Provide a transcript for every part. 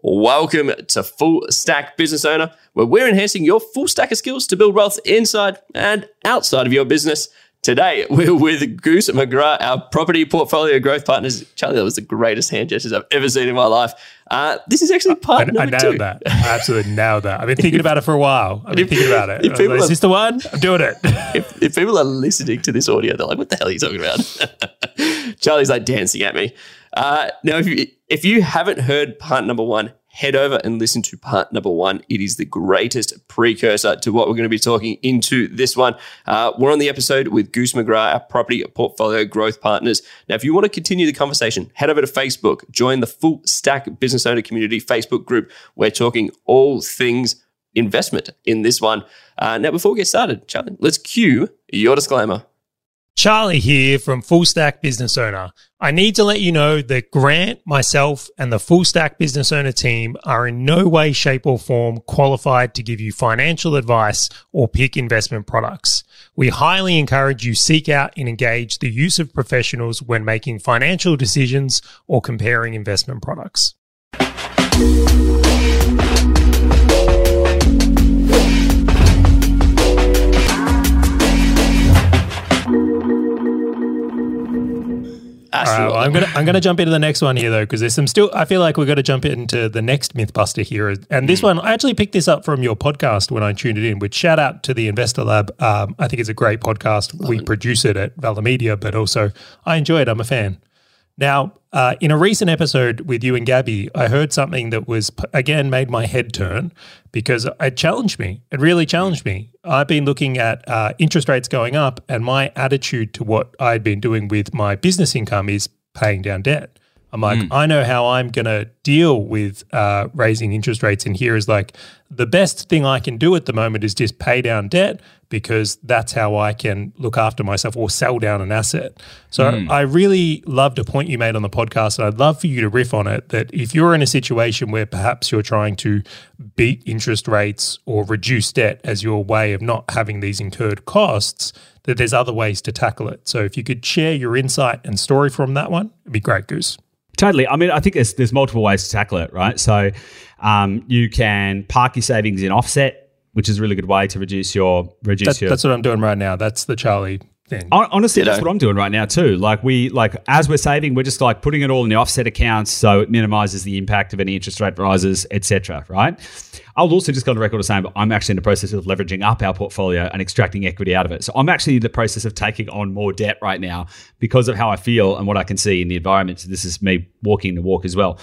Welcome to Full Stack Business Owner, where we're enhancing your full stack of skills to build wealth inside and outside of your business. Today, we're with Goose McGrath, our property portfolio growth partners. Charlie, that was the greatest hand gestures I've ever seen in my life. Uh, this is actually part I, number I nailed two. that. I absolutely nailed that. I've been thinking about it for a while. I've been If- thinking about it. like, are- is this the one? I'm doing it. if, if people are listening to this audio, they're like, "What the hell are you talking about?" Charlie's like dancing at me. Uh, now, if you if you haven't heard part number one, head over and listen to part number one. It is the greatest precursor to what we're going to be talking into this one. Uh, we're on the episode with Goose McGrath, our property portfolio growth partners. Now, if you want to continue the conversation, head over to Facebook, join the Full Stack Business Owner Community Facebook group. We're talking all things investment in this one. Uh, now, before we get started, Charlie, let's cue your disclaimer. Charlie here from Full Stack Business Owner. I need to let you know that Grant, myself, and the Full Stack Business Owner team are in no way, shape, or form qualified to give you financial advice or pick investment products. We highly encourage you seek out and engage the use of professionals when making financial decisions or comparing investment products. All right, well, I'm gonna I'm gonna jump into the next one here though because there's some still I feel like we're gonna jump into the next MythBuster here and this one I actually picked this up from your podcast when I tuned it in. Which shout out to the Investor Lab. Um, I think it's a great podcast. we produce it at Valor Media, but also I enjoy it. I'm a fan. Now, uh, in a recent episode with you and Gabby, I heard something that was again made my head turn because it challenged me. It really challenged me. I've been looking at uh, interest rates going up, and my attitude to what I'd been doing with my business income is paying down debt. I'm like, I know how I'm going to deal with uh, raising interest rates. And here is like, the best thing I can do at the moment is just pay down debt because that's how I can look after myself or sell down an asset. So I really loved a point you made on the podcast. And I'd love for you to riff on it that if you're in a situation where perhaps you're trying to beat interest rates or reduce debt as your way of not having these incurred costs, that there's other ways to tackle it. So if you could share your insight and story from that one, it'd be great, Goose. Totally. I mean, I think there's there's multiple ways to tackle it, right? So, um, you can park your savings in offset, which is a really good way to reduce your reduce That, your. that's what I'm doing right now. That's the Charlie thing. Hon- Honestly, that's Ditto. what I'm doing right now too. Like we like as we're saving, we're just like putting it all in the offset accounts, so it minimizes the impact of any interest rate rises, etc. Right. I'll also just go on record of saying, but I'm actually in the process of leveraging up our portfolio and extracting equity out of it. So I'm actually in the process of taking on more debt right now because of how I feel and what I can see in the environment. So this is me walking the walk as well.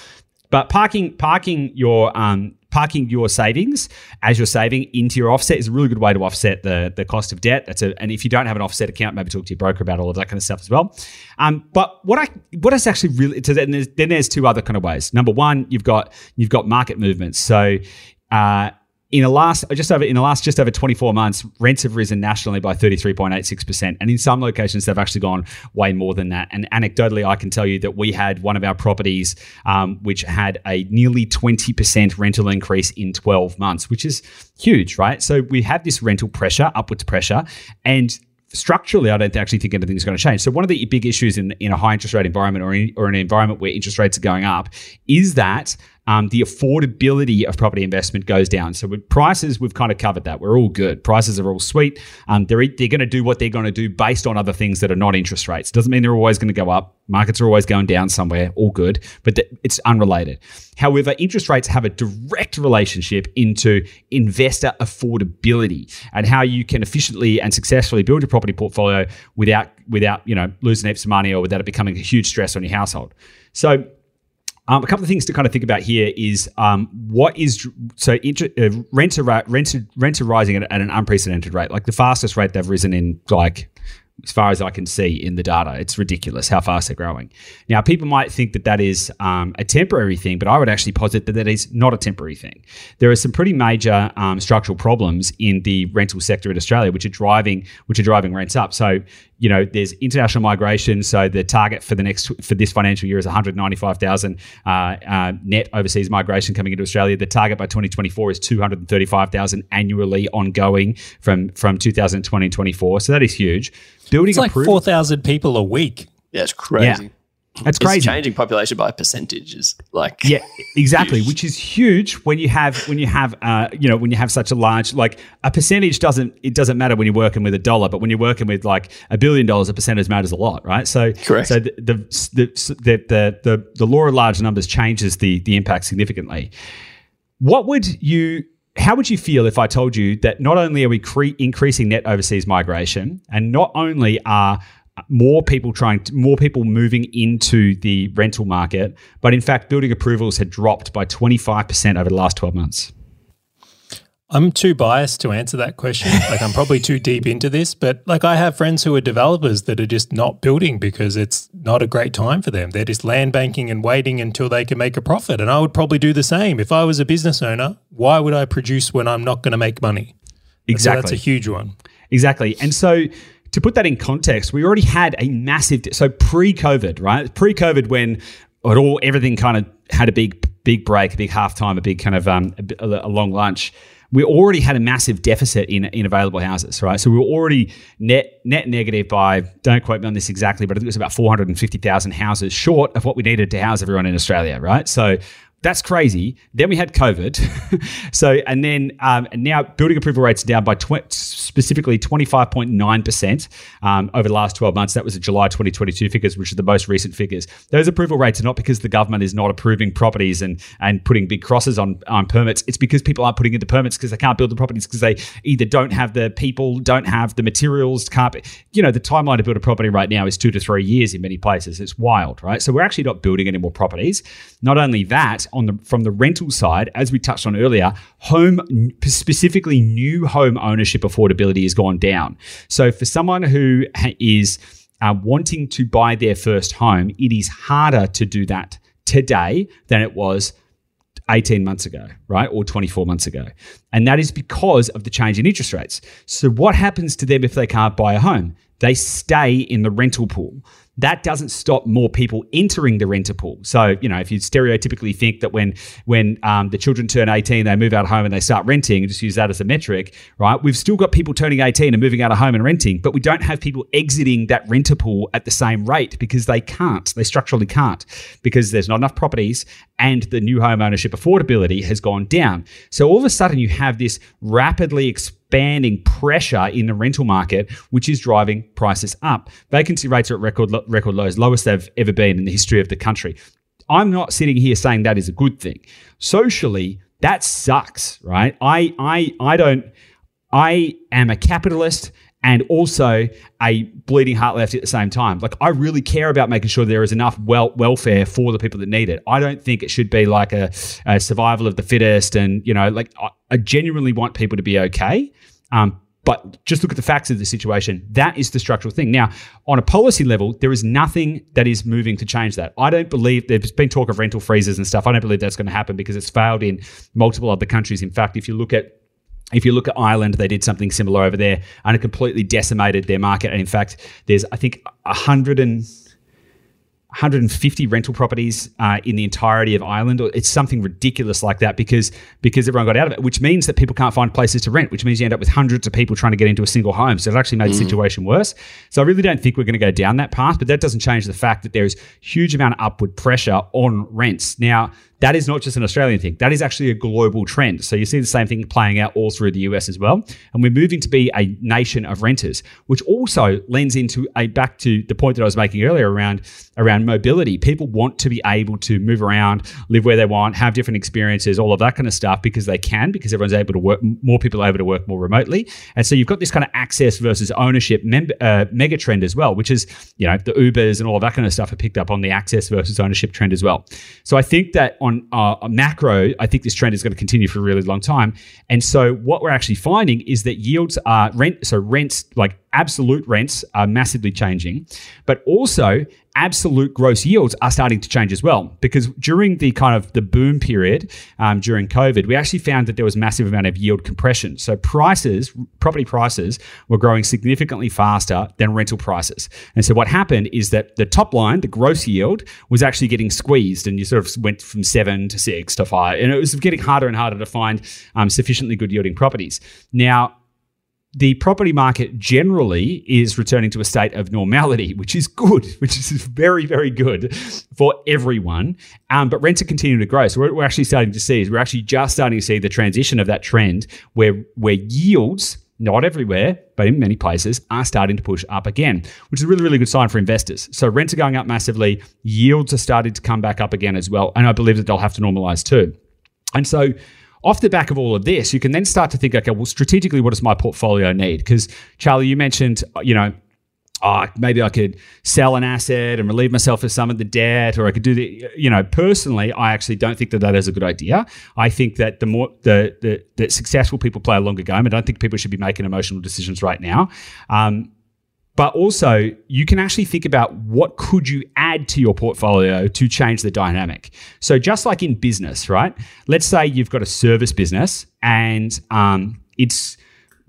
But parking parking your um, parking your savings as you're saving into your offset is a really good way to offset the the cost of debt. That's a and if you don't have an offset account, maybe talk to your broker about all of that kind of stuff as well. Um, but what I what is actually really so then there's, then there's two other kind of ways. Number one, you've got you've got market movements. So uh, in the last just over in the last just over 24 months, rents have risen nationally by 33.86%. And in some locations, they've actually gone way more than that. And anecdotally, I can tell you that we had one of our properties um, which had a nearly 20% rental increase in 12 months, which is huge, right? So we have this rental pressure, upwards pressure, and structurally, I don't actually think anything's going to change. So one of the big issues in, in a high interest rate environment or in, or an environment where interest rates are going up is that um, the affordability of property investment goes down. So with prices, we've kind of covered that. We're all good. Prices are all sweet. Um, they're they're going to do what they're going to do based on other things that are not interest rates. Doesn't mean they're always going to go up. Markets are always going down somewhere. All good, but th- it's unrelated. However, interest rates have a direct relationship into investor affordability and how you can efficiently and successfully build your property portfolio without without you know losing heaps of money or without it becoming a huge stress on your household. So um, a couple of things to kind of think about here is um, what is so inter, uh, rents are rents are, rents are rising at, at an unprecedented rate, like the fastest rate they've risen in like as far as I can see in the data. It's ridiculous how fast they're growing. Now, people might think that that is um, a temporary thing, but I would actually posit that that is not a temporary thing. There are some pretty major um, structural problems in the rental sector in Australia, which are driving which are driving rents up. So, you know, there's international migration. So the target for the next for this financial year is 195,000 uh, uh, net overseas migration coming into Australia. The target by 2024 is 235,000 annually ongoing from from 2020 and 24. So that is huge. Building It's like 4,000 people a week. Yeah, it's crazy. That's crazy. It's changing population by percentages, like yeah, exactly. huge. Which is huge when you have when you have uh, you know when you have such a large like a percentage doesn't it doesn't matter when you're working with a dollar, but when you're working with like a billion dollars, a percentage matters a lot, right? So Correct. So the the the the the, the, the law of large numbers changes the the impact significantly. What would you how would you feel if I told you that not only are we cre- increasing net overseas migration, and not only are more people trying to, more people moving into the rental market, but in fact, building approvals had dropped by 25% over the last 12 months. I'm too biased to answer that question. Like I'm probably too deep into this, but like I have friends who are developers that are just not building because it's not a great time for them. They're just land banking and waiting until they can make a profit. And I would probably do the same. If I was a business owner, why would I produce when I'm not going to make money? Exactly. So that's a huge one. Exactly. And so to put that in context, we already had a massive so pre-COVID, right? Pre-COVID when it all everything kind of had a big big break, a big halftime, a big kind of um, a, a long lunch we already had a massive deficit in, in available houses, right? So we were already net net negative by don't quote me on this exactly, but I think it was about four hundred and fifty thousand houses short of what we needed to house everyone in Australia, right? So that's crazy. Then we had COVID. so, and then um, and now building approval rates down by tw- specifically 25.9% um, over the last 12 months. That was the July 2022 figures, which are the most recent figures. Those approval rates are not because the government is not approving properties and, and putting big crosses on, on permits. It's because people aren't putting into permits because they can't build the properties because they either don't have the people, don't have the materials, can't, you know, the timeline to build a property right now is two to three years in many places. It's wild, right? So we're actually not building any more properties. Not only that, on the from the rental side, as we touched on earlier, home specifically new home ownership affordability has gone down. So for someone who is uh, wanting to buy their first home, it is harder to do that today than it was 18 months ago, right? Or 24 months ago. And that is because of the change in interest rates. So, what happens to them if they can't buy a home? They stay in the rental pool that doesn't stop more people entering the renter pool. So, you know, if you stereotypically think that when when um, the children turn 18, they move out of home and they start renting, and just use that as a metric, right? We've still got people turning 18 and moving out of home and renting, but we don't have people exiting that renter pool at the same rate because they can't. They structurally can't because there's not enough properties and the new home ownership affordability has gone down. So all of a sudden, you have this rapidly expanding pressure in the rental market, which is driving prices up. Vacancy rates are at record record lows, lowest they've ever been in the history of the country. I'm not sitting here saying that is a good thing. Socially, that sucks, right? I I I don't I am a capitalist and also a bleeding heart left at the same time. Like I really care about making sure there is enough wel- welfare for the people that need it. I don't think it should be like a, a survival of the fittest, and you know, like I, I genuinely want people to be okay. Um, but just look at the facts of the situation. That is the structural thing. Now, on a policy level, there is nothing that is moving to change that. I don't believe there's been talk of rental freezes and stuff. I don't believe that's going to happen because it's failed in multiple other countries. In fact, if you look at if you look at Ireland, they did something similar over there and it completely decimated their market. And in fact, there's, I think, 100 and 150 rental properties uh, in the entirety of Ireland. It's something ridiculous like that because because everyone got out of it, which means that people can't find places to rent, which means you end up with hundreds of people trying to get into a single home. So it actually made mm. the situation worse. So I really don't think we're going to go down that path, but that doesn't change the fact that there is huge amount of upward pressure on rents. Now, that is not just an Australian thing. That is actually a global trend. So you see the same thing playing out all through the US as well. And we're moving to be a nation of renters, which also lends into a back to the point that I was making earlier around around mobility. People want to be able to move around, live where they want, have different experiences, all of that kind of stuff because they can, because everyone's able to work, more people are able to work more remotely. And so you've got this kind of access versus ownership mem- uh, mega trend as well, which is, you know, the Ubers and all of that kind of stuff are picked up on the access versus ownership trend as well. So I think that on uh, macro, I think this trend is going to continue for a really long time. And so what we're actually finding is that yields are rent, so rents like absolute rents are massively changing, but also absolute gross yields are starting to change as well. Because during the kind of the boom period um, during COVID, we actually found that there was massive amount of yield compression. So prices, property prices, were growing significantly faster than rental prices. And so what happened is that the top line, the gross yield, was actually getting squeezed, and you sort of went from seven to six to five, and it was getting harder and harder to find um, sufficiently good yielding properties. Now the property market generally is returning to a state of normality, which is good, which is very, very good for everyone. Um, but rents are continuing to grow. So what we're actually starting to see is we're actually just starting to see the transition of that trend where where yields not everywhere, but in many places, are starting to push up again, which is a really, really good sign for investors. So rents are going up massively, yields are starting to come back up again as well. And I believe that they'll have to normalize too. And so off the back of all of this, you can then start to think, okay, well, strategically, what does my portfolio need? Because Charlie, you mentioned, uh, you know, oh, maybe I could sell an asset and relieve myself of some of the debt, or I could do the, uh, you know, personally, I actually don't think that that is a good idea. I think that the more the the, the successful people play a longer game. I don't think people should be making emotional decisions right now. Um, but also you can actually think about what could you add to your portfolio to change the dynamic so just like in business right let's say you've got a service business and um, it's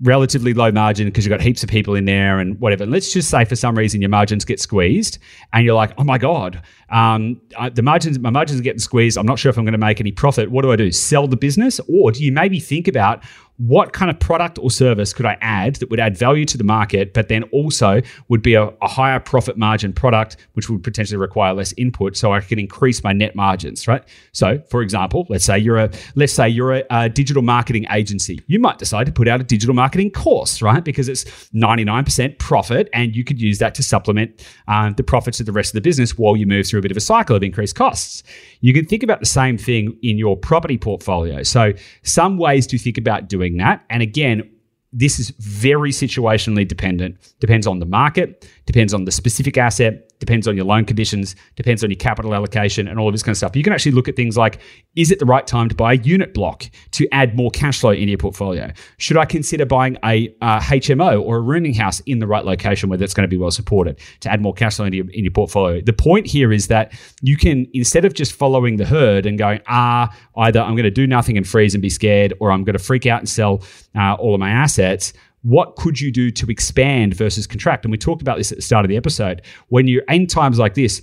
relatively low margin because you've got heaps of people in there and whatever. And let's just say for some reason your margins get squeezed and you're like, oh my God, um, I, the margins, my margins are getting squeezed. I'm not sure if I'm going to make any profit. What do I do? Sell the business? Or do you maybe think about what kind of product or service could I add that would add value to the market, but then also would be a, a, higher profit margin product, which would potentially require less input, so I can increase my net margins, right? So, for example, let's say you're a let's say you're a, a digital marketing agency. You might decide to put out a digital marketing course, right? Because it's 99% profit, and you could use that to supplement um, the profits of the rest of the business while you move through a bit of a cycle of increased costs. You can think about the same thing in your property portfolio. So, some ways to think about doing that. And again, this is very situationally dependent. Depends on the market, depends on the specific asset, depends on your loan conditions, depends on your capital allocation, and all of this kind of stuff. You can actually look at things like is it the right time to buy a unit block to add more cash flow into your portfolio? Should I consider buying a HMO or a rooming house in the right location where that's going to be well supported to add more cash flow into your, in your portfolio? The point here is that you can, instead of just following the herd and going, ah, either I'm going to do nothing and freeze and be scared, or I'm going to freak out and sell uh, all of my assets what could you do to expand versus contract? And we talked about this at the start of the episode. When you're in times like this,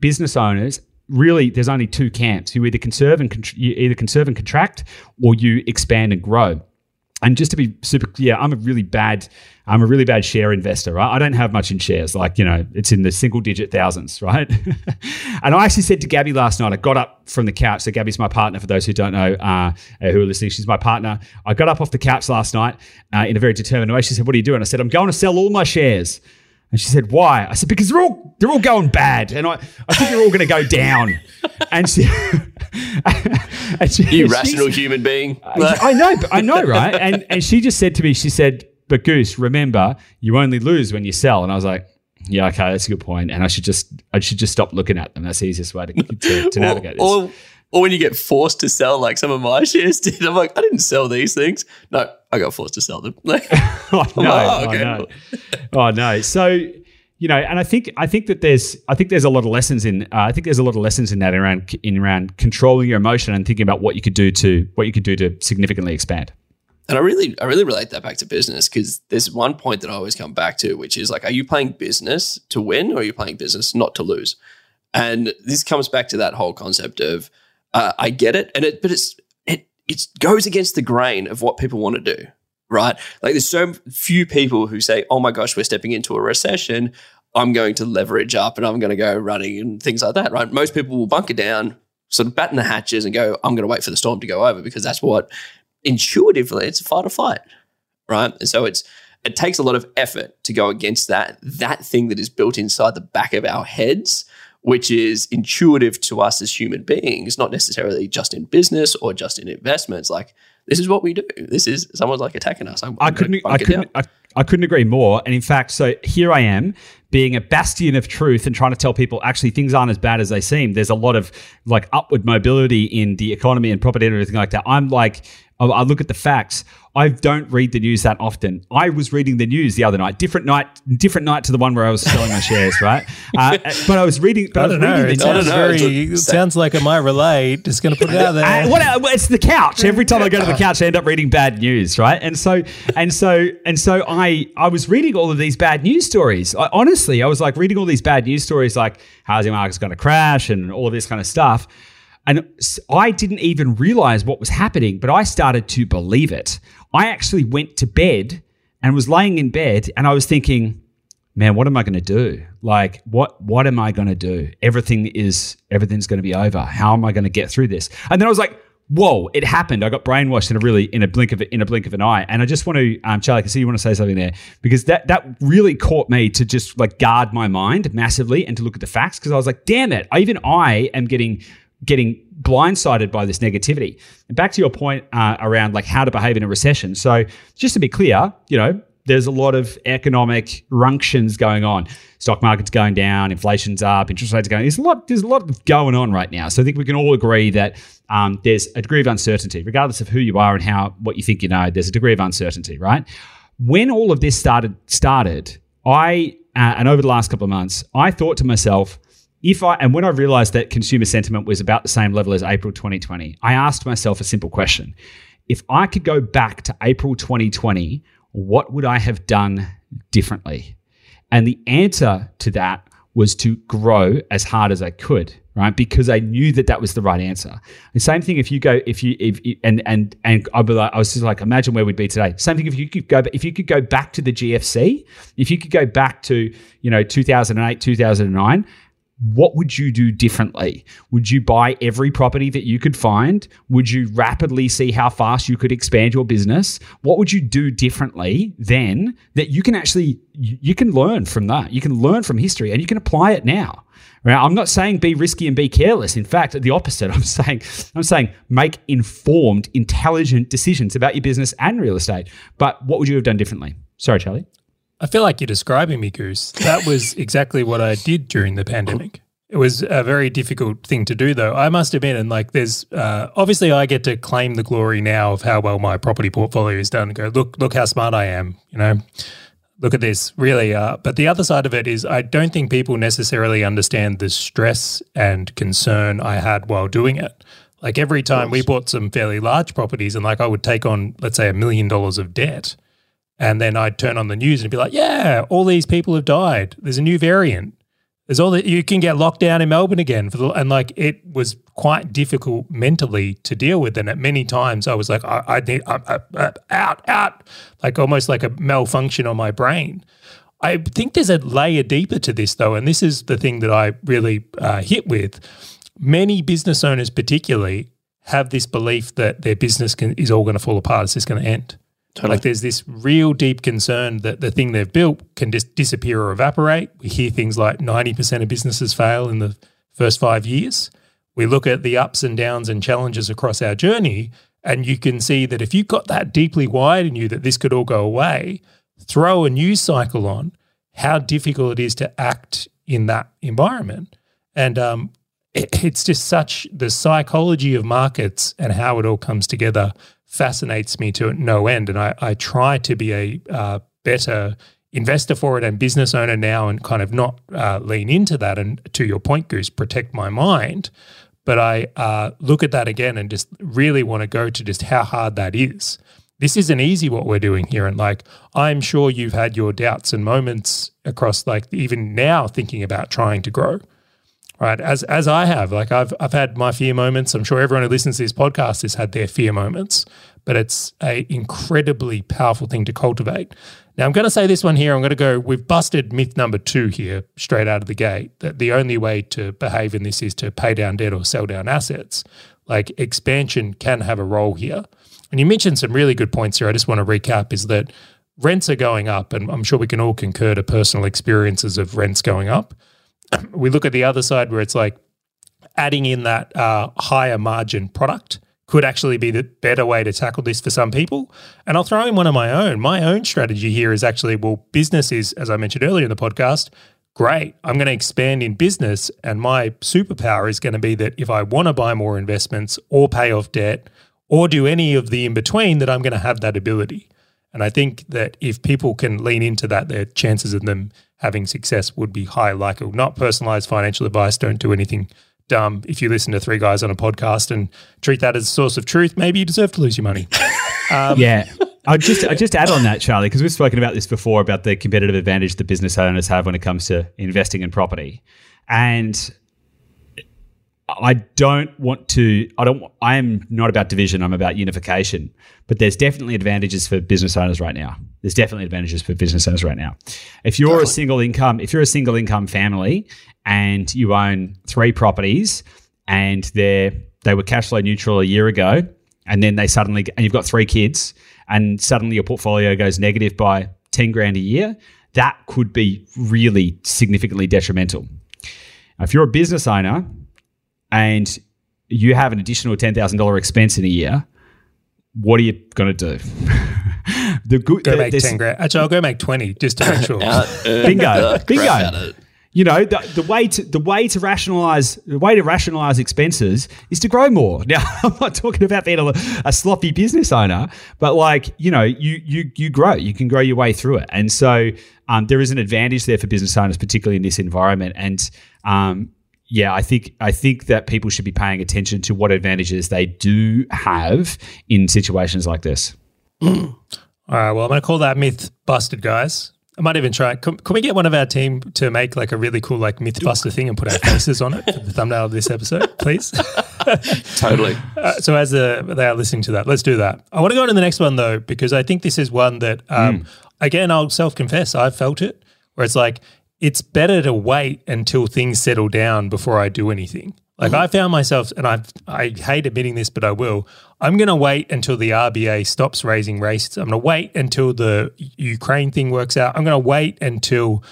business owners really there's only two camps. You either conserve and you either conserve and contract, or you expand and grow and just to be super yeah i'm a really bad i'm a really bad share investor right? I don't have much in shares. Like you know it's in the single digit thousands right? And i actually said to gabby last night i got up from the couch. So gabby's my partner for those who don't know uh, who are listening. She's my partner. I got up off the couch last night uh, in a very determined way. She said what are you doing? I said i'm going to sell all my shares. And she said, "Why?" I said, "Because they're all they're all going bad, and I, I think they're all going to go down." And she, and she irrational human being. I know, I know, right? And and she just said to me, she said, "But Goose, remember, you only lose when you sell." And I was like, "Yeah, okay, that's a good point." And I should just I should just stop looking at them. That's the easiest way to, to, to navigate or, this. Or, or when you get forced to sell, like some of my shares did, I'm like, I didn't sell these things. No, I got forced to sell them. oh, no, oh, okay. oh, no. oh no. So you know, and I think I think that there's I think there's a lot of lessons in uh, I think there's a lot of lessons in that around in around controlling your emotion and thinking about what you could do to what you could do to significantly expand. And I really I really relate that back to business because there's one point that I always come back to, which is like, are you playing business to win or are you playing business not to lose? And this comes back to that whole concept of uh, I get it, and it but it's it it goes against the grain of what people want to do right? Like there's so few people who say, oh my gosh, we're stepping into a recession. I'm going to leverage up and I'm going to go running and things like that, right? Most people will bunker down, sort of batten the hatches and go, I'm going to wait for the storm to go over because that's what intuitively it's a fight or flight, right? And so it's, it takes a lot of effort to go against that, that thing that is built inside the back of our heads, which is intuitive to us as human beings, not necessarily just in business or just in investments. Like this is what we do. This is someone's like attacking us. I'm, I couldn't. I couldn't. I, I couldn't agree more. And in fact, so here I am being a bastion of truth and trying to tell people actually things aren't as bad as they seem. There's a lot of like upward mobility in the economy and property and everything like that. I'm like, I look at the facts. I don't read the news that often. I was reading the news the other night, different night, different night to the one where I was selling my shares, right? Uh, but I was reading. But I, don't know. It sounds, very, it sounds like I might relate. Just going to put it out there. Uh, what, it's the couch. Every time I go to the couch, I end up reading bad news, right? And so, and so, and so, I I was reading all of these bad news stories. I, honestly, I was like reading all these bad news stories, like housing market's going to crash and all of this kind of stuff. And I didn't even realize what was happening, but I started to believe it. I actually went to bed and was laying in bed and I was thinking, man, what am I going to do? Like, what what am I going to do? Everything is everything's going to be over. How am I going to get through this? And then I was like, whoa, it happened. I got brainwashed in a really in a blink of in a blink of an eye. And I just want to, um, Charlie, I can see you want to say something there because that that really caught me to just like guard my mind massively and to look at the facts because I was like, damn it, even I am getting getting blindsided by this negativity. And back to your point uh, around like how to behave in a recession. So just to be clear, you know, there's a lot of economic runctions going on. Stock market's going down, inflation's up, interest rates going. There's a lot. There's a lot going on right now. So I think we can all agree that um, there's a degree of uncertainty, regardless of who you are and how what you think you know. There's a degree of uncertainty, right? When all of this started started, I uh, and over the last couple of months, I thought to myself, if I and when I realized that consumer sentiment was about the same level as April 2020, I asked myself a simple question: If I could go back to April 2020 what would I have done differently? And the answer to that was to grow as hard as I could, right? Because I knew that that was the right answer. The same thing if you go, if you, if and and and I was just like, imagine where we'd be today. Same thing if you could go, if you could go back to the GFC, if you could go back to you know 2008, 2009, what would you do differently? Would you buy every property that you could find? Would you rapidly see how fast you could expand your business? What would you do differently then that you can actually you can learn from that? You can learn from history and you can apply it now. Right? I'm not saying be risky and be careless. In fact, the opposite. I'm saying I'm saying make informed, intelligent decisions about your business and real estate. But what would you have done differently? Sorry, Charlie. I feel like you're describing me, Goose. That was exactly what I did during the pandemic. It was a very difficult thing to do, though. I must admit, and like, there's uh, obviously I get to claim the glory now of how well my property portfolio is done. go, look, look how smart I am. You know, look at this, really. Uh, but the other side of it is, I don't think people necessarily understand the stress and concern I had while doing it. Like every time we bought some fairly large properties, and like I would take on, let's say, a million dollars of debt and then I'd turn on the news and be like, yeah, all these people have died. There's a new variant. There's all that you can get locked down in Melbourne again. The, and like it was quite difficult mentally to deal with. And at many times I was like, I, I need I, I, I, out, out, like almost like a malfunction on my brain. I think there's a layer deeper to this though. And this is the thing that I really uh, hit with. Many business owners, particularly, have this belief that their business can, is all going to fall apart. It's just going to end. Totally. Like there's this real deep concern that the thing they've built can just disappear or evaporate. We hear things like 90% of businesses fail in the first five years. We look at the ups and downs and challenges across our journey, and you can see that if you've got that deeply wired in you that this could all go away, throw a news cycle on, how difficult it is to act in that environment. And um, it, it's just such the psychology of markets and how it all comes together fascinates me to no end. And I, I try to be a uh, better investor for it and business owner now and kind of not uh, lean into that. And to your point, Goose, protect my mind. But I uh, look at that again and just really want to go to just how hard that is. This isn't easy what we're doing here. And like, I'm sure you've had your doubts and moments across, like, even now thinking about trying to grow right? As as I have, like I've I've had my fear moments. I'm sure everyone who listens to this podcast has had their fear moments, but it's a incredibly powerful thing to cultivate. Now I'm going to say this one here. I'm going to go. We've busted myth number two here straight out of the gate. That the only way to behave in this is to pay down debt or sell down assets. Like expansion can have a role here. And you mentioned some really good points here. I just want to recap is that rents are going up, and I'm sure we can all concur to personal experiences of rents going up we look at the other side where it's like adding in that uh, higher margin product could actually be the better way to tackle this for some people. And I'll throw in one of my own. My own strategy here is actually well, business is, as I mentioned earlier in the podcast, great. I'm going to expand in business. And my superpower is going to be that if I want to buy more investments or pay off debt or do any of the in between, that I'm going to have that ability. And I think that if people can lean into that, their chances of them having success would be high. Like not personalized financial advice. Don't do anything dumb. If you listen to three guys on a podcast and treat that as a source of truth, maybe you deserve to lose your money. Um, yeah. I just I just add on that, Charlie, because we've spoken about this before about the competitive advantage that business owners have when it comes to investing in property, and I don't want to. I don't. I am not about division. I'm about unification. But there's definitely advantages for business owners right now. There's definitely advantages for business owners right now. If you're definitely. a single income, if you're a single income family and you own three properties and they they were cash flow neutral a year ago, and then they suddenly and you've got three kids, and suddenly your portfolio goes negative by ten grand a year, that could be really significantly detrimental. If you're a business owner and you have an additional $10,000 expense in a year, what are you going to do? the good, go the, make 10 grand. Actually, I'll go make 20 just to make sure. uh, bingo. bingo. You know, the, the, way to the way to rationalize the way to rationalize expenses is to grow more. Now, I'm not talking about being a, a, sloppy business owner, but like you know, you you you grow, you can grow your way through it, and so um, there is an advantage there for business owners, particularly in this environment. And um, yeah, I think I think that people should be paying attention to what advantages they do have in situations like this. All right, well, I'm going to call that myth busted, guys. I might even try. Can, can, we get one of our team to make like a really cool like MythBuster thing and put our faces on it for the thumbnail of this episode, please? totally. Uh, so as uh, they are listening to that, let's do that. I want to go on to the next one though because I think this is one that um, mm. again I'll self confess I've felt it where it's like it's better to wait until things settle down before I do anything. Like mm-hmm. I found myself, and I I hate admitting this, but I will. I'm going to wait until the RBA stops raising rates. I'm going to wait until the Ukraine thing works out. I'm going to wait until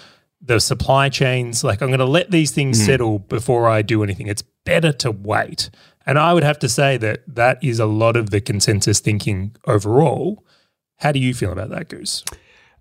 the supply chains. Like I'm going to let these things mm-hmm. settle before I do anything. It's better to wait. And I would have to say that that is a lot of the consensus thinking overall. How do you feel about that, Goose?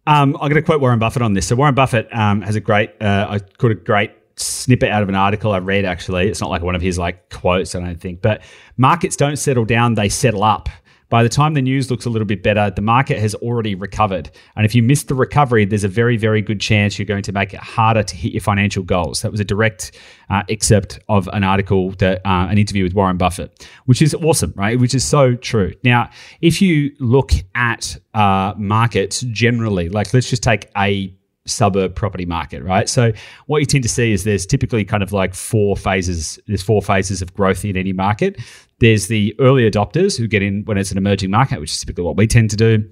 Um, I'm going to quote Warren Buffett on this. So Warren Buffett um, has a great, uh, I caught a great snippet out of an article I read. Actually, it's not like one of his like quotes. I don't think, but markets don't settle down; they settle up. By the time the news looks a little bit better, the market has already recovered. And if you miss the recovery, there's a very, very good chance you're going to make it harder to hit your financial goals. That was a direct uh, excerpt of an article that uh, an interview with Warren Buffett, which is awesome, right? Which is so true. Now, if you look at uh, markets generally, like let's just take a suburb property market, right? So what you tend to see is there's typically kind of like four phases. There's four phases of growth in any market. There's the early adopters who get in when it's an emerging market, which is typically what we tend to do.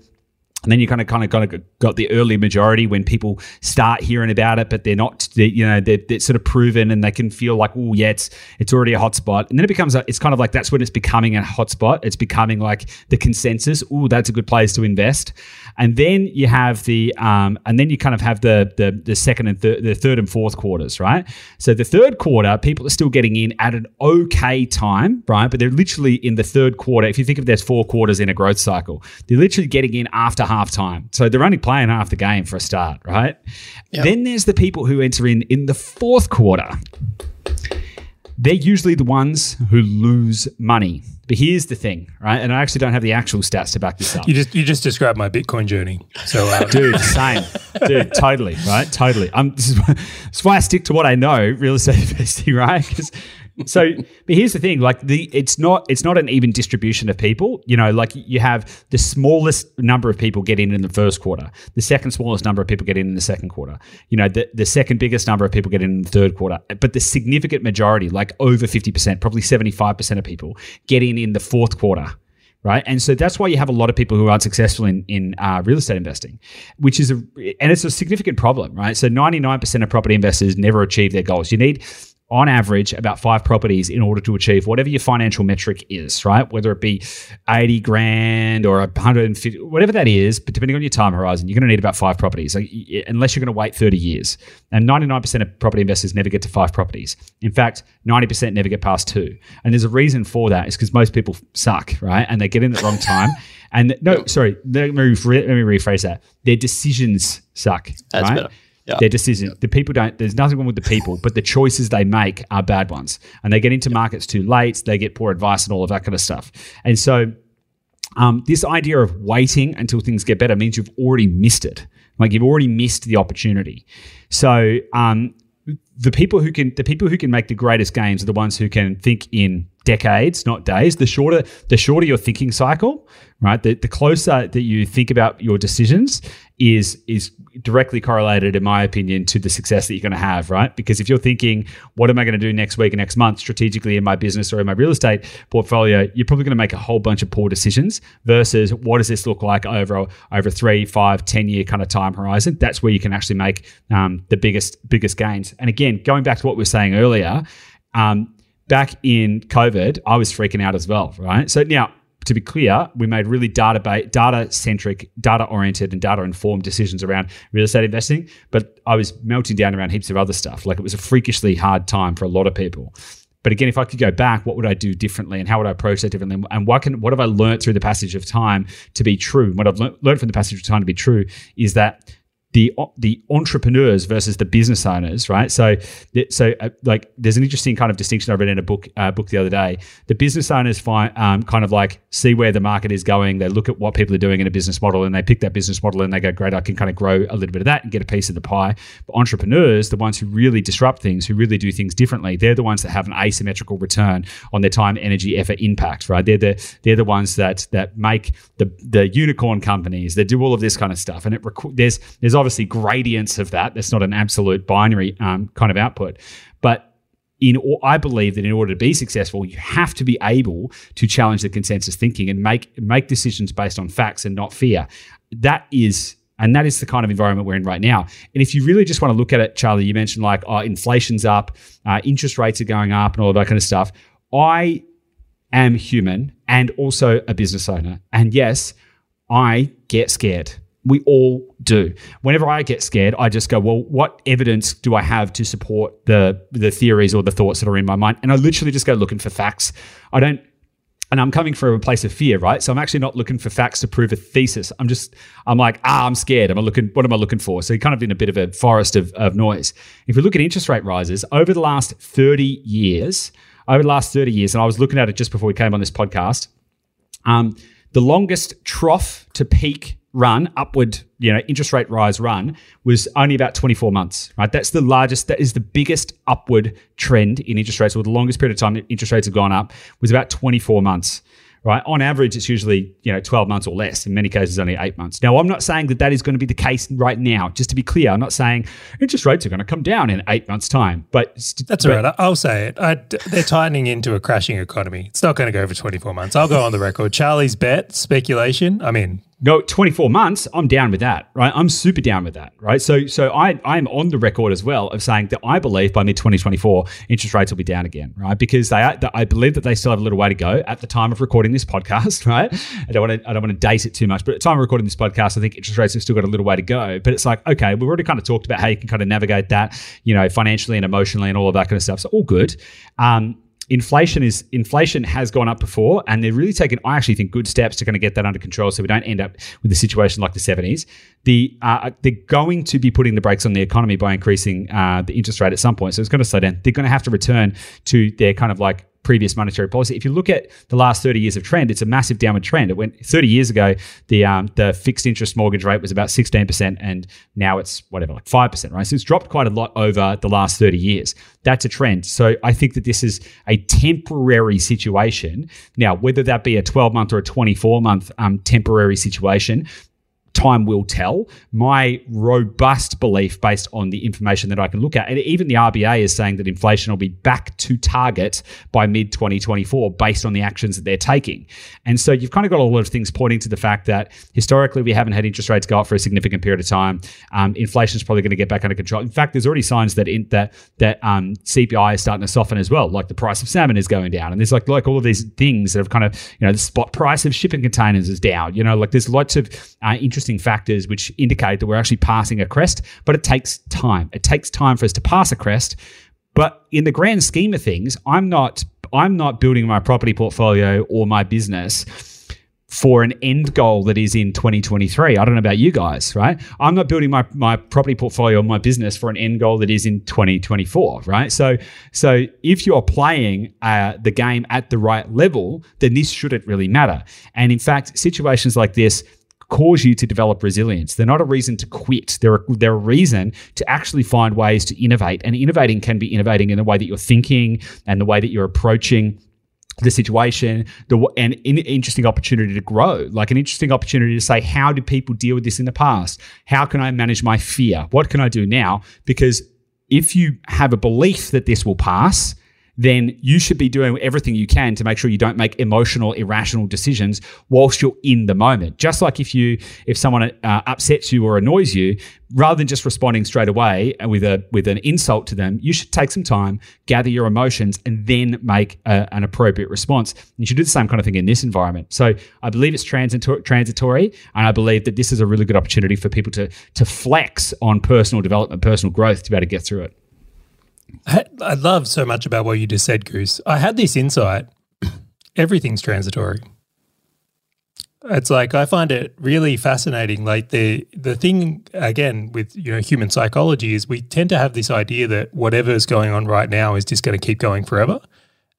And then you kind of kind of of got the early majority when people start hearing about it, but they're not, they, you know, they're, they're, sort of proven and they can feel like, oh yeah, it's it's already a hotspot. And then it becomes a, it's kind of like that's when it's becoming a hotspot. It's becoming like the consensus. Oh, that's a good place to invest. And then you have the um, and then you kind of have the the, the second and third the third and fourth quarters, right? So the third quarter, people are still getting in at an okay time, right? But they're literally in the third quarter. If you think of there's four quarters in a growth cycle, they're literally getting in after half time. So they're only playing half the game for a start, right? Yep. Then there's the people who enter in in the fourth quarter. They're usually the ones who lose money. But here's the thing, right? And I actually don't have the actual stats to back this up. You just you just described my Bitcoin journey. So, uh, dude, same, dude, totally, right? Totally. Um, this is, this is why I stick to what I know, real estate investing, right? Because so, but here's the thing: like the it's not it's not an even distribution of people. You know, like you have the smallest number of people get in in the first quarter, the second smallest number of people get in in the second quarter. You know, the the second biggest number of people get in in the third quarter, but the significant majority, like over fifty percent, probably seventy five percent of people, get in in the fourth quarter right? And so that's why you have a lot of people who are unsuccessful in in uh, real estate investing, which is a and it's a significant problem, right? So ninety nine percent of property investors never achieve their goals. You need on average about five properties in order to achieve whatever your financial metric is, right? Whether it be 80 grand or 150, whatever that is, but depending on your time horizon, you're going to need about five properties, like, unless you're going to wait 30 years. And 99% of property investors never get to five properties. In fact, 90% never get past two. And there's a reason for that. It's because most people suck, right? And they get in at the wrong time. And no, sorry, let me, let me rephrase that. Their decisions suck. That's right? better. Yeah. Their decision. The people don't. There's nothing wrong with the people, but the choices they make are bad ones, and they get into markets too late. They get poor advice and all of that kind of stuff. And so, um, this idea of waiting until things get better means you've already missed it. Like you've already missed the opportunity. So, um, the people who can the people who can make the greatest gains are the ones who can think in decades, not days. The shorter the shorter your thinking cycle, right? The, the closer that you think about your decisions is is directly correlated, in my opinion, to the success that you're going to have, right? Because if you're thinking, what am I going to do next week and next month strategically in my business or in my real estate portfolio, you're probably going to make a whole bunch of poor decisions versus what does this look like over over three, five, ten year kind of time horizon. That's where you can actually make um, the biggest biggest gains. And again, going back to what we were saying earlier. Um, back in COVID, I was freaking out as well, right? So now to be clear, we made really data data centric, data oriented, and data informed decisions around real estate investing. But I was melting down around heaps of other stuff. Like it was a freakishly hard time for a lot of people. But again, if I could go back, what would I do differently, and how would I approach that differently? And what can what have I learned through the passage of time to be true? What I've learned from the passage of time to be true is that the the entrepreneurs versus the business owners, right? So, so uh, like, there's an interesting kind of distinction I read in a book uh, book the other day. The business owners find um, kind of like see where the market is going. They look at what people are doing in a business model, and they pick that business model, and they go, "Great, I can kind of grow a little bit of that and get a piece of the pie." But entrepreneurs, the ones who really disrupt things, who really do things differently, they're the ones that have an asymmetrical return on their time, energy, effort, impact, right? They're the they're the ones that that make the the unicorn companies that do all of this kind of stuff, and it there's there's obviously gradients of that. That's not an absolute binary um, kind of output. But in, I believe that in order to be successful, you have to be able to challenge the consensus thinking and make make decisions based on facts and not fear. That is and that is the kind of environment we're in right now. And if you really just want to look at it, Charlie, you mentioned like oh, inflation's up, uh, interest rates are going up, and all that kind of stuff. I am human and also a business owner. And yes, I get scared. We all do. Whenever I get scared, I just go, well, what evidence do I have to support the the theories or the thoughts that are in my mind? And I literally just go looking for facts. I don't and I'm coming from a place of fear, right? So I'm actually not looking for facts to prove a thesis. I'm just, I'm like, ah, I'm scared. I'm looking, what am I looking for? So you're kind of in a bit of a forest of, of noise. If we look at interest rate rises over the last 30 years, over the last 30 years, and I was looking at it just before we came on this podcast, um, the longest trough to peak run, upward, you know, interest rate rise run was only about 24 months, right? That's the largest, that is the biggest upward trend in interest rates, or the longest period of time interest rates have gone up was about 24 months right? On average, it's usually you know 12 months or less. In many cases, only eight months. Now, I'm not saying that that is going to be the case right now. Just to be clear, I'm not saying interest rates are going to come down in eight months' time. But that's but, all right. I'll say it. I, they're tightening into a crashing economy. It's not going to go for 24 months. I'll go on the record. Charlie's bet speculation. I mean, no, 24 months, I'm down with that, right? I'm super down with that, right? So so I I'm on the record as well of saying that I believe by mid 2024 interest rates will be down again, right? Because they are, I believe that they still have a little way to go at the time of recording this podcast, right? I don't want to I don't want to date it too much, but at the time of recording this podcast, I think interest rates have still got a little way to go. But it's like, okay, we've already kind of talked about how you can kind of navigate that, you know, financially and emotionally and all of that kind of stuff. So all good. Um, inflation is inflation has gone up before and they're really taking i actually think good steps to kind of get that under control so we don't end up with a situation like the 70s the uh, they're going to be putting the brakes on the economy by increasing uh, the interest rate at some point so it's going to slow down. They're going to have to return to their kind of like previous monetary policy. If you look at the last 30 years of trend, it's a massive downward trend. It went 30 years ago, the um, the fixed interest mortgage rate was about 16%, and now it's whatever, like 5%, right? So it's dropped quite a lot over the last 30 years. That's a trend. So I think that this is a temporary situation. Now, whether that be a 12 month or a 24 month um, temporary situation, time will tell. My robust belief, based on the information that I can look at, and even the RBA is saying that inflation will be back to target by mid 2024 based on the actions that they're taking. And so you've kind of got a lot of things pointing to the fact that historically we haven't had interest rates go up for a significant period of time. Um, inflation is probably going to get back under control. In fact, there's already signs that in, that that um, CPI is starting to soften as well. Like the price of salmon is going down, and there's like like all of these things that have kind of you know the spot price of shipping containers is down. You know, like there's lots of uh, interesting interesting factors which indicate that we're actually passing a crest, but it takes time. It takes time for us to pass a crest. But in the grand scheme of things, I'm not I'm not building my property portfolio or my business for an end goal that is in 2023. I don't know about you guys, right? I'm not building my, my property portfolio or my business for an end goal that is in 2024, right? So, so if you're playing uh, the game at the right level, then this shouldn't really matter. And in fact, situations like this cause you to develop resilience. They're not a reason to quit. They're a, they're a reason to actually find ways to innovate. And innovating can be innovating in the way that you're thinking and the way that you're approaching the situation, the and an interesting opportunity to grow, like an interesting opportunity to say, how do people deal with this in the past? How can I manage my fear? What can I do now? Because if you have a belief that this will pass, then you should be doing everything you can to make sure you don't make emotional irrational decisions whilst you're in the moment. Just like if you if someone uh, upsets you or annoys you rather than just responding straight away with a with an insult to them you should take some time gather your emotions and then make a, an appropriate response. You should do the same kind of thing in this environment. So i believe it's transitor- transitory and i believe that this is a really good opportunity for people to to flex on personal development personal growth to be able to get through it I love so much about what you just said, Goose. I had this insight everything's transitory. It's like I find it really fascinating. Like the the thing again with you know human psychology is we tend to have this idea that whatever is going on right now is just going to keep going forever,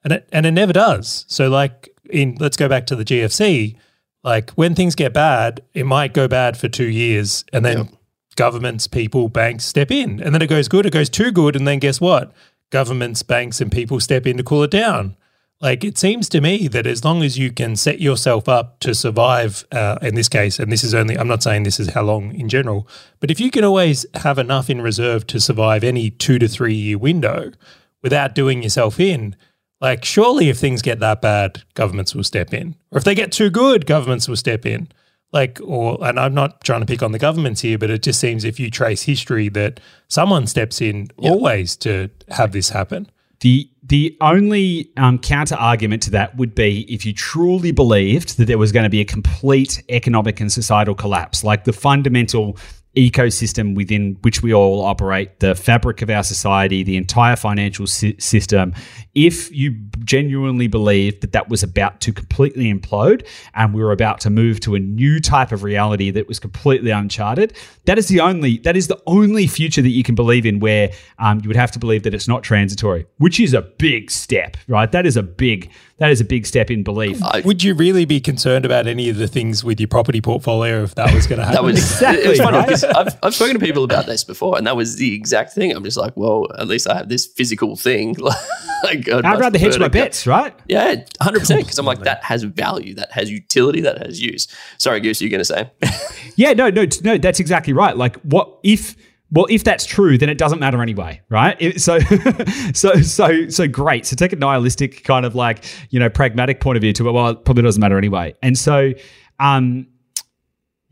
and it and it never does. So like in let's go back to the GFC. Like when things get bad, it might go bad for two years, and then yep governments, people, banks step in. And then it goes good, it goes too good. And then guess what? Governments, banks, and people step in to cool it down. Like it seems to me that as long as you can set yourself up to survive, uh, in this case, and this is only, I'm not saying this is how long in general, but if you can always have enough in reserve to survive any two to three year window without doing yourself in, like surely if things get that bad, governments will step in. Or if they get too good, governments will step in like or and I'm not trying to pick on the governments here, but it just seems if you trace history that someone steps in yep. always to have this happen. The the only um, counter argument to that would be if you truly believed that there was going to be a complete economic and societal collapse, like the fundamental ecosystem within which we all operate, the fabric of our society, the entire financial si- system, if you genuinely believe that that was about to completely implode and we were about to move to a new type of reality that was completely uncharted, that is the only that is the only future that you can believe in where um, you would have to believe that it's not transitory, which is a big step, right? That is a big that is a big step in belief. Would you really be concerned about any of the things with your property portfolio if that was going to happen? that was exactly. It's funny because I've, I've spoken to people about this before, and that was the exact thing. I'm just like, well, at least I have this physical thing. like, I'd, I'd rather hedge my bets, right? Yeah, hundred percent. Because I'm like, that has value, that has utility, that has use. Sorry, Goose, you're going to say? yeah, no, no, no. That's exactly right. Like, what if? Well, if that's true, then it doesn't matter anyway, right? It, so, so, so, so great. So take a nihilistic kind of like you know pragmatic point of view to it. Well, it probably doesn't matter anyway. And so, um,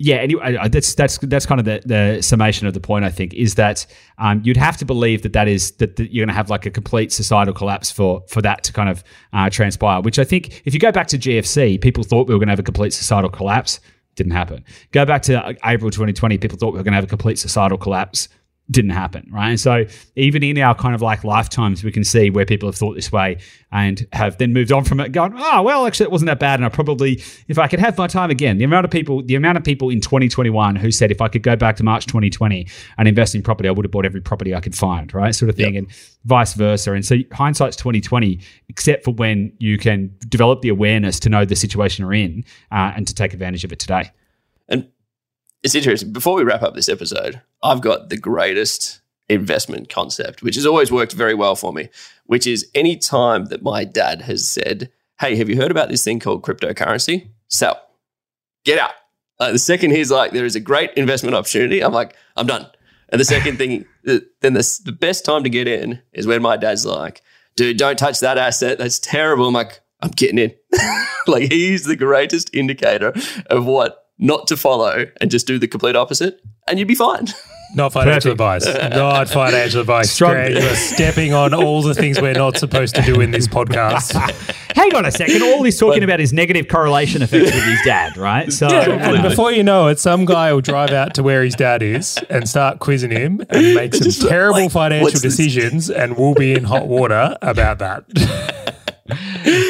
yeah, anyway, that's that's that's kind of the, the summation of the point. I think is that um, you'd have to believe that that is that, that you're going to have like a complete societal collapse for for that to kind of uh, transpire. Which I think, if you go back to GFC, people thought we were going to have a complete societal collapse. Didn't happen. Go back to uh, April 2020, people thought we were going to have a complete societal collapse didn't happen, right? And so even in our kind of like lifetimes, we can see where people have thought this way and have then moved on from it, going, oh well, actually, it wasn't that bad, and I probably, if I could have my time again, the amount of people, the amount of people in 2021 who said if I could go back to March 2020 and invest in property, I would have bought every property I could find, right? Sort of thing, yep. and vice versa. And so hindsight's 2020, except for when you can develop the awareness to know the situation you're in uh, and to take advantage of it today. And it's interesting. Before we wrap up this episode, I've got the greatest investment concept, which has always worked very well for me, which is any time that my dad has said, Hey, have you heard about this thing called cryptocurrency? Sell. Get out. the second he's like, there is a great investment opportunity, I'm like, I'm done. And the second thing, then the, the best time to get in is when my dad's like, dude, don't touch that asset. That's terrible. I'm like, I'm getting in. like he's the greatest indicator of what not to follow and just do the complete opposite, and you'd be fine. Not financial Perfect. advice. Not financial advice. Strong. Greg, you're stepping on all the things we're not supposed to do in this podcast. Hang on a second. All he's talking but, about is negative correlation effects with his dad, right? So, yeah, and before you know it, some guy will drive out to where his dad is and start quizzing him and make some terrible like, financial decisions, this? and we'll be in hot water about that.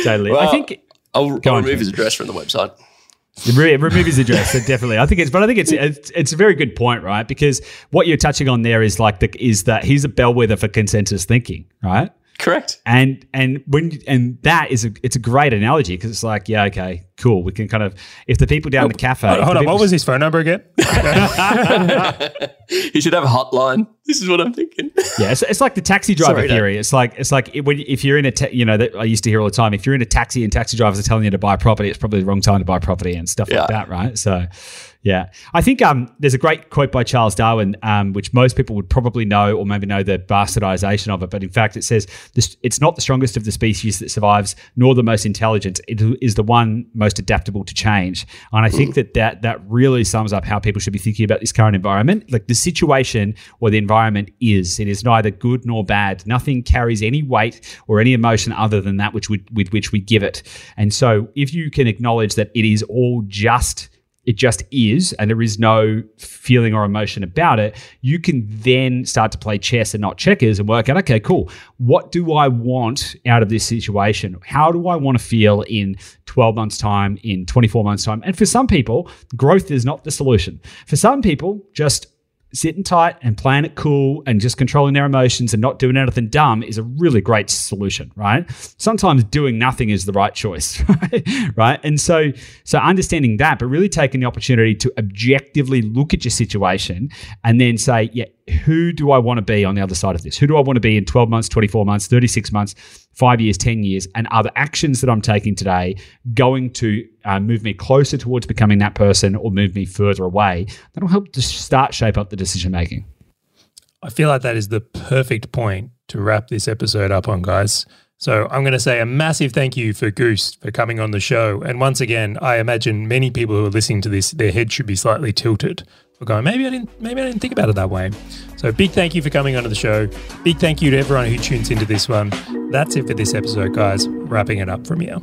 totally. Well, I think I'll, I'll remove his address from the website. Remove his address, definitely. I think it's, but I think it's, it's it's a very good point, right? Because what you're touching on there is like the is that he's a bellwether for consensus thinking, right? Correct. And and when and that is a it's a great analogy because it's like yeah okay cool we can kind of if the people down oh, the cafe hold, hold on what was his phone number again? he should have a hotline. This is what I'm thinking. yeah, it's, it's like the taxi driver Sorry, theory. It's like it's like when if you're in a ta- you know that I used to hear all the time. If you're in a taxi and taxi drivers are telling you to buy property, it's probably the wrong time to buy property and stuff yeah. like that, right? So yeah, I think um, there's a great quote by Charles Darwin, um, which most people would probably know, or maybe know the bastardization of it. But in fact, it says it's not the strongest of the species that survives, nor the most intelligent. It is the one most adaptable to change. And I think that that that really sums up how people should be thinking about this current environment. Like the situation or the environment is, it is neither good nor bad. Nothing carries any weight or any emotion other than that which we, with which we give it. And so, if you can acknowledge that it is all just it just is and there is no feeling or emotion about it, you can then start to play chess and not checkers and work out, okay, cool. What do I want out of this situation? How do I want to feel in 12 months' time, in 24 months' time? And for some people, growth is not the solution. For some people, just sitting tight and playing it cool and just controlling their emotions and not doing anything dumb is a really great solution, right? Sometimes doing nothing is the right choice, right? And so, so understanding that, but really taking the opportunity to objectively look at your situation and then say, yeah, who do I want to be on the other side of this? Who do I want to be in 12 months, 24 months, 36 months, five years, 10 years? And are the actions that I'm taking today going to uh, move me closer towards becoming that person or move me further away? That'll help to start shape up the decision making. I feel like that is the perfect point to wrap this episode up on, guys. So I'm going to say a massive thank you for Goose for coming on the show. And once again, I imagine many people who are listening to this, their head should be slightly tilted for going, maybe I didn't maybe I didn't think about it that way. So big thank you for coming onto the show. Big thank you to everyone who tunes into this one. That's it for this episode, guys. Wrapping it up from here.